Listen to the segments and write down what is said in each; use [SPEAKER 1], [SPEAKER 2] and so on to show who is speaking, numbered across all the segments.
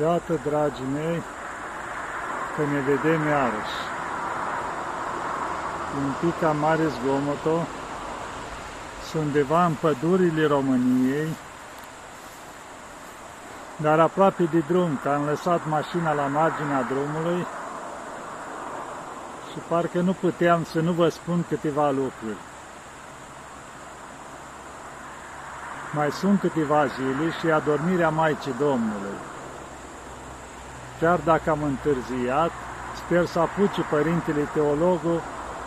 [SPEAKER 1] Iată, dragii mei, că ne vedem iarăși. Un pic cam mare zgomoto, sunt undeva în pădurile României, dar aproape de drum, că am lăsat mașina la marginea drumului și parcă nu puteam să nu vă spun câteva lucruri. Mai sunt câteva zile și adormirea Maicii Domnului. Chiar dacă am întârziat, sper să apuce Părintele Teologul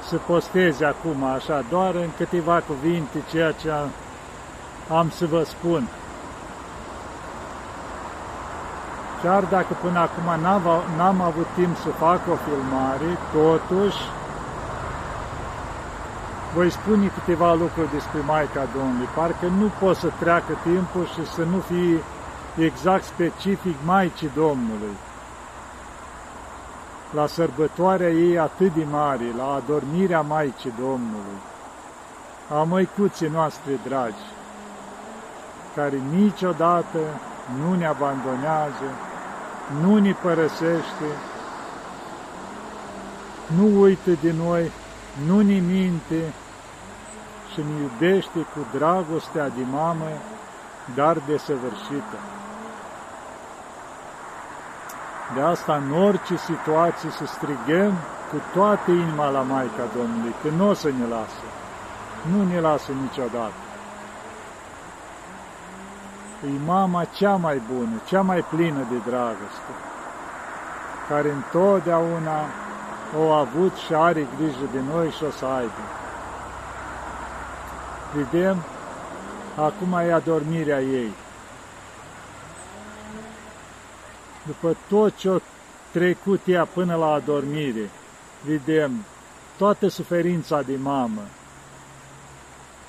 [SPEAKER 1] să posteze acum, așa, doar în câteva cuvinte ceea ce am să vă spun. Chiar dacă până acum n-am avut timp să fac o filmare, totuși voi spune câteva lucruri despre Maica Domnului. Parcă nu pot să treacă timpul și să nu fie exact specific Maicii Domnului. La sărbătoarea ei atât de mare, la adormirea Maicii Domnului, a măicuții noastre dragi, care niciodată nu ne abandonează, nu ne părăsește, nu uită de noi, nu ne minte și ne iubește cu dragostea de mamă, dar desăvârșită. De asta, în orice situație, să strigăm cu toată inima la Maica Domnului, că nu o să ne lasă. Nu ne lasă niciodată. E mama cea mai bună, cea mai plină de dragoste, care întotdeauna o avut și are grijă de noi și o să aibă. Vedem, acum e adormirea ei. După tot ce o trecut ea până la adormire, vedem toată suferința de mamă,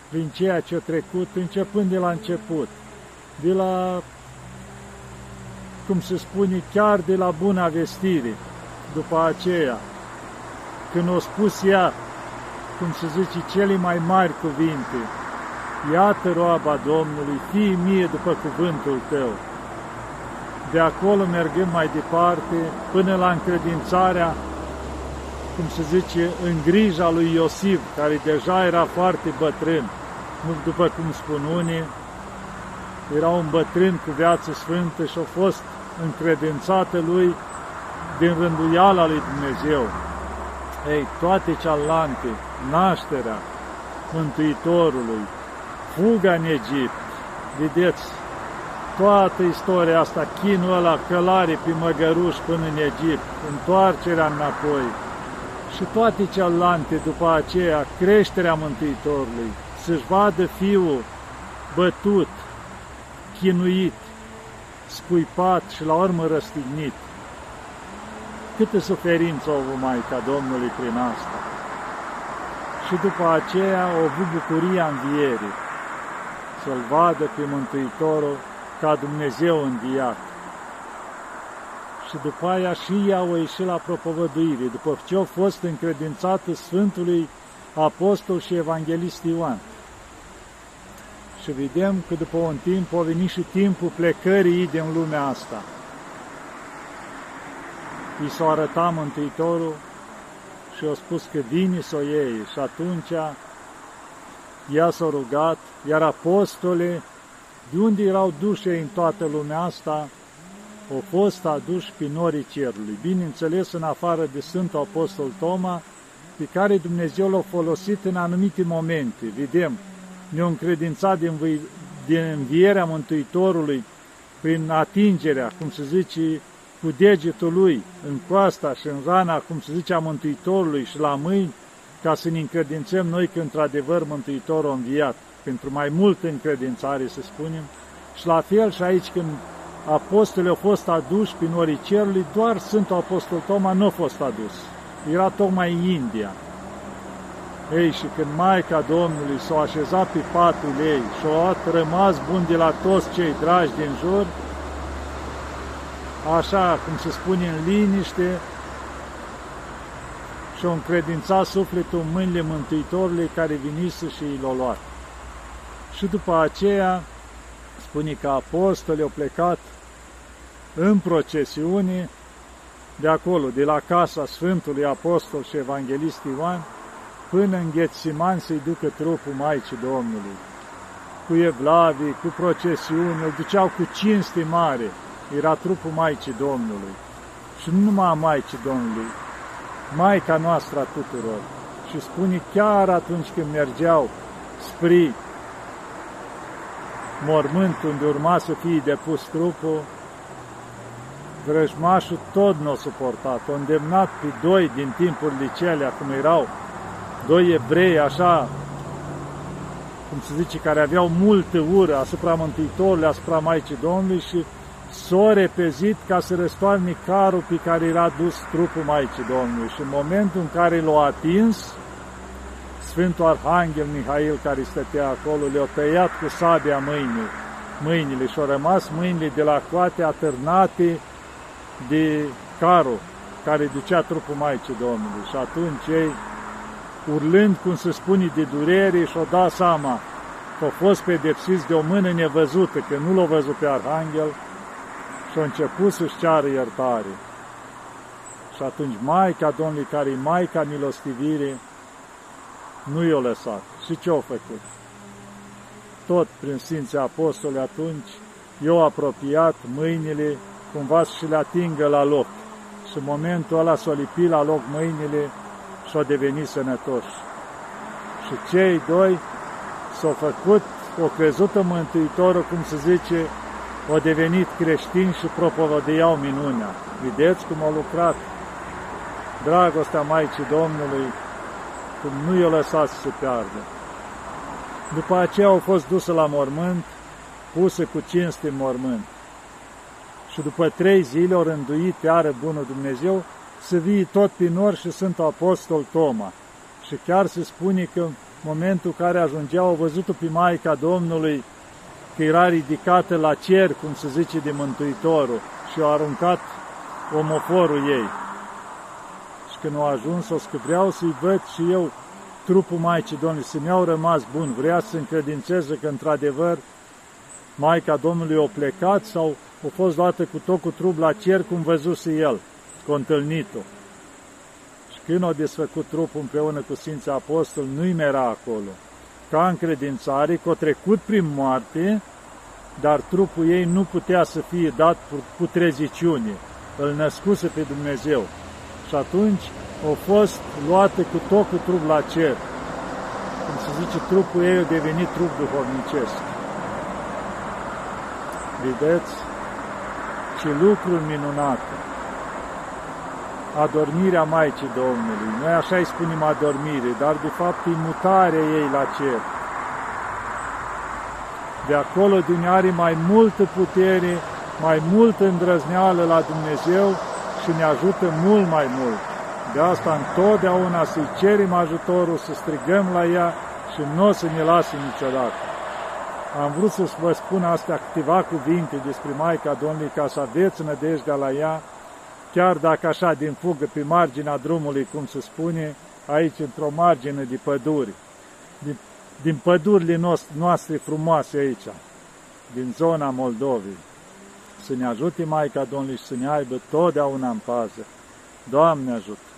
[SPEAKER 1] prin ceea ce a trecut, începând de la început, de la, cum se spune, chiar de la buna vestire, după aceea, când a spus ea, cum se zice, cele mai mari cuvinte, Iată roaba Domnului, fie mie după cuvântul tău. De acolo mergând mai departe, până la încredințarea, cum se zice, în grija lui Iosif, care deja era foarte bătrân, nu după cum spun unii, era un bătrân cu viață sfântă și a fost încredințată lui din rânduiala lui Dumnezeu. Ei, toate cealante, nașterea Mântuitorului, fuga în Egipt, vedeți, toată istoria asta, chinul ăla, călare pe măgăruș până în Egipt, întoarcerea înapoi și toate cealante după aceea, creșterea Mântuitorului, să-și vadă fiul bătut, chinuit, scuipat și la urmă răstignit. Câtă suferință au avut Maica Domnului prin asta. Și după aceea au avut bucuria învierii, să-L vadă pe Mântuitorul ca Dumnezeu înviat. Și după aia și ea au ieșit la propovăduire, după ce au fost încredințată Sfântului Apostol și Evanghelist Ioan. Și vedem că după un timp a venit și timpul plecării din lumea asta i s-a arătat Mântuitorul și a spus că vine să o iei. Și atunci ea s-a rugat, iar apostole, de unde erau duși în toată lumea asta, au fost aduși pe norii cerului. Bineînțeles, în afară de Sfântul Apostol Toma, pe care Dumnezeu l-a folosit în anumite momente. Vedem, ne-a încredințat din, din învierea Mântuitorului prin atingerea, cum se zice, cu degetul lui în coasta și în rana, cum se zice, a Mântuitorului și la mâini, ca să ne încredințăm noi că într-adevăr Mântuitorul a înviat, pentru mai multă încredințare, să spunem, și la fel și aici când apostolii au fost aduși prin norii cerului, doar Sfântul Apostol Toma nu a fost adus. Era tocmai în India. Ei, și când Maica Domnului s-a așezat pe patul ei și a rămas bun de la toți cei dragi din jur, așa cum se spune în liniște, și o încredința sufletul în mâinile Mântuitorului care vinise și l-a luat. Și după aceea, spune că apostolii au plecat în procesiune, de acolo, de la casa Sfântului Apostol și Evanghelist Ioan, până în Ghețiman să-i ducă trupul Maicii Domnului. Cu evlavii, cu procesiuni, îl duceau cu cinste mare, era trupul Maicii Domnului. Și nu numai a Maicii Domnului, Maica noastră a tuturor. Și spune chiar atunci când mergeau spre mormânt unde urma să fie depus trupul, vrăjmașul tot nu o suportat. O îndemnat pe doi din timpul liceele, cum erau doi evrei așa, cum se zice, care aveau multă ură asupra Mântuitorului, asupra Maicii Domnului și s-o repezit ca să răstoarne carul pe care era dus trupul Maicii Domnului. Și în momentul în care l-a atins, Sfântul Arhanghel Mihail, care stătea acolo, le-a tăiat cu sabia mâinii, mâinile și au rămas mâinile de la coate atârnate de carul care ducea trupul Maicii Domnului. Și atunci ei, urlând, cum se spune, de durere, și-au dat seama că au fost pedepsiți de o mână nevăzută, că nu l-au văzut pe Arhanghel, și au început să-și ceară iertare. Și atunci Maica Domnului, care e Maica milostivirii, nu i-a lăsat. Și ce au făcut? Tot prin Sfinții Apostoli atunci, i-au apropiat mâinile cumva și le atingă la loc. Și în momentul ăla s-au lipit la loc mâinile și au devenit sănătoși. Și cei doi s-au făcut, o crezut în Mântuitorul, cum se zice, au devenit creștini și propovădeau minunea. Vedeți cum au lucrat dragostea Maicii Domnului, cum nu i-a lăsat să se piardă. După aceea au fost duse la mormânt, puse cu cinste în mormânt. Și după trei zile au rânduit iară bunul Dumnezeu să vii tot prin nor și sunt Apostol Toma. Și chiar se spune că în momentul în care ajungeau, au văzut-o pe Maica Domnului că era ridicată la cer, cum se zice, de Mântuitorul și au aruncat omoforul ei. Și când au ajuns, o că vreau să-i văd și eu trupul Maicii Domnului, să mi-au rămas bun, vrea să încredințeze că într-adevăr Maica Domnului a plecat sau a fost luată cu tot cu trup la cer cum văzuse el, cu întâlnit-o. Și când a desfăcut trupul împreună cu Sfinții Apostol, nu-i mera acolo. Ca încredințare, că a trecut prin moarte, dar trupul ei nu putea să fie dat putreziciune, îl născuse pe Dumnezeu. Și atunci a fost luată cu tot cu trup la cer. Cum se zice, trupul ei a devenit trup duhovnicesc. Vedeți? Ce lucruri minunate! Adormirea Maicii Domnului. Noi așa îi spunem adormire, dar de fapt e mutarea ei la cer. De acolo din are mai multă putere, mai multă îndrăzneală la Dumnezeu și ne ajută mult mai mult. De asta întotdeauna să-i cerem ajutorul, să strigăm la ea și nu o să ne lase niciodată. Am vrut să vă spun astea câteva cuvinte despre Maica Domnului ca să aveți nădejdea la ea, chiar dacă așa din fugă pe marginea drumului, cum se spune, aici într-o margine de păduri, din, din pădurile noastre frumoase aici, din zona Moldovei. Să ne ajute Maica Domnului și să ne aibă totdeauna în pază. Doamne ajută!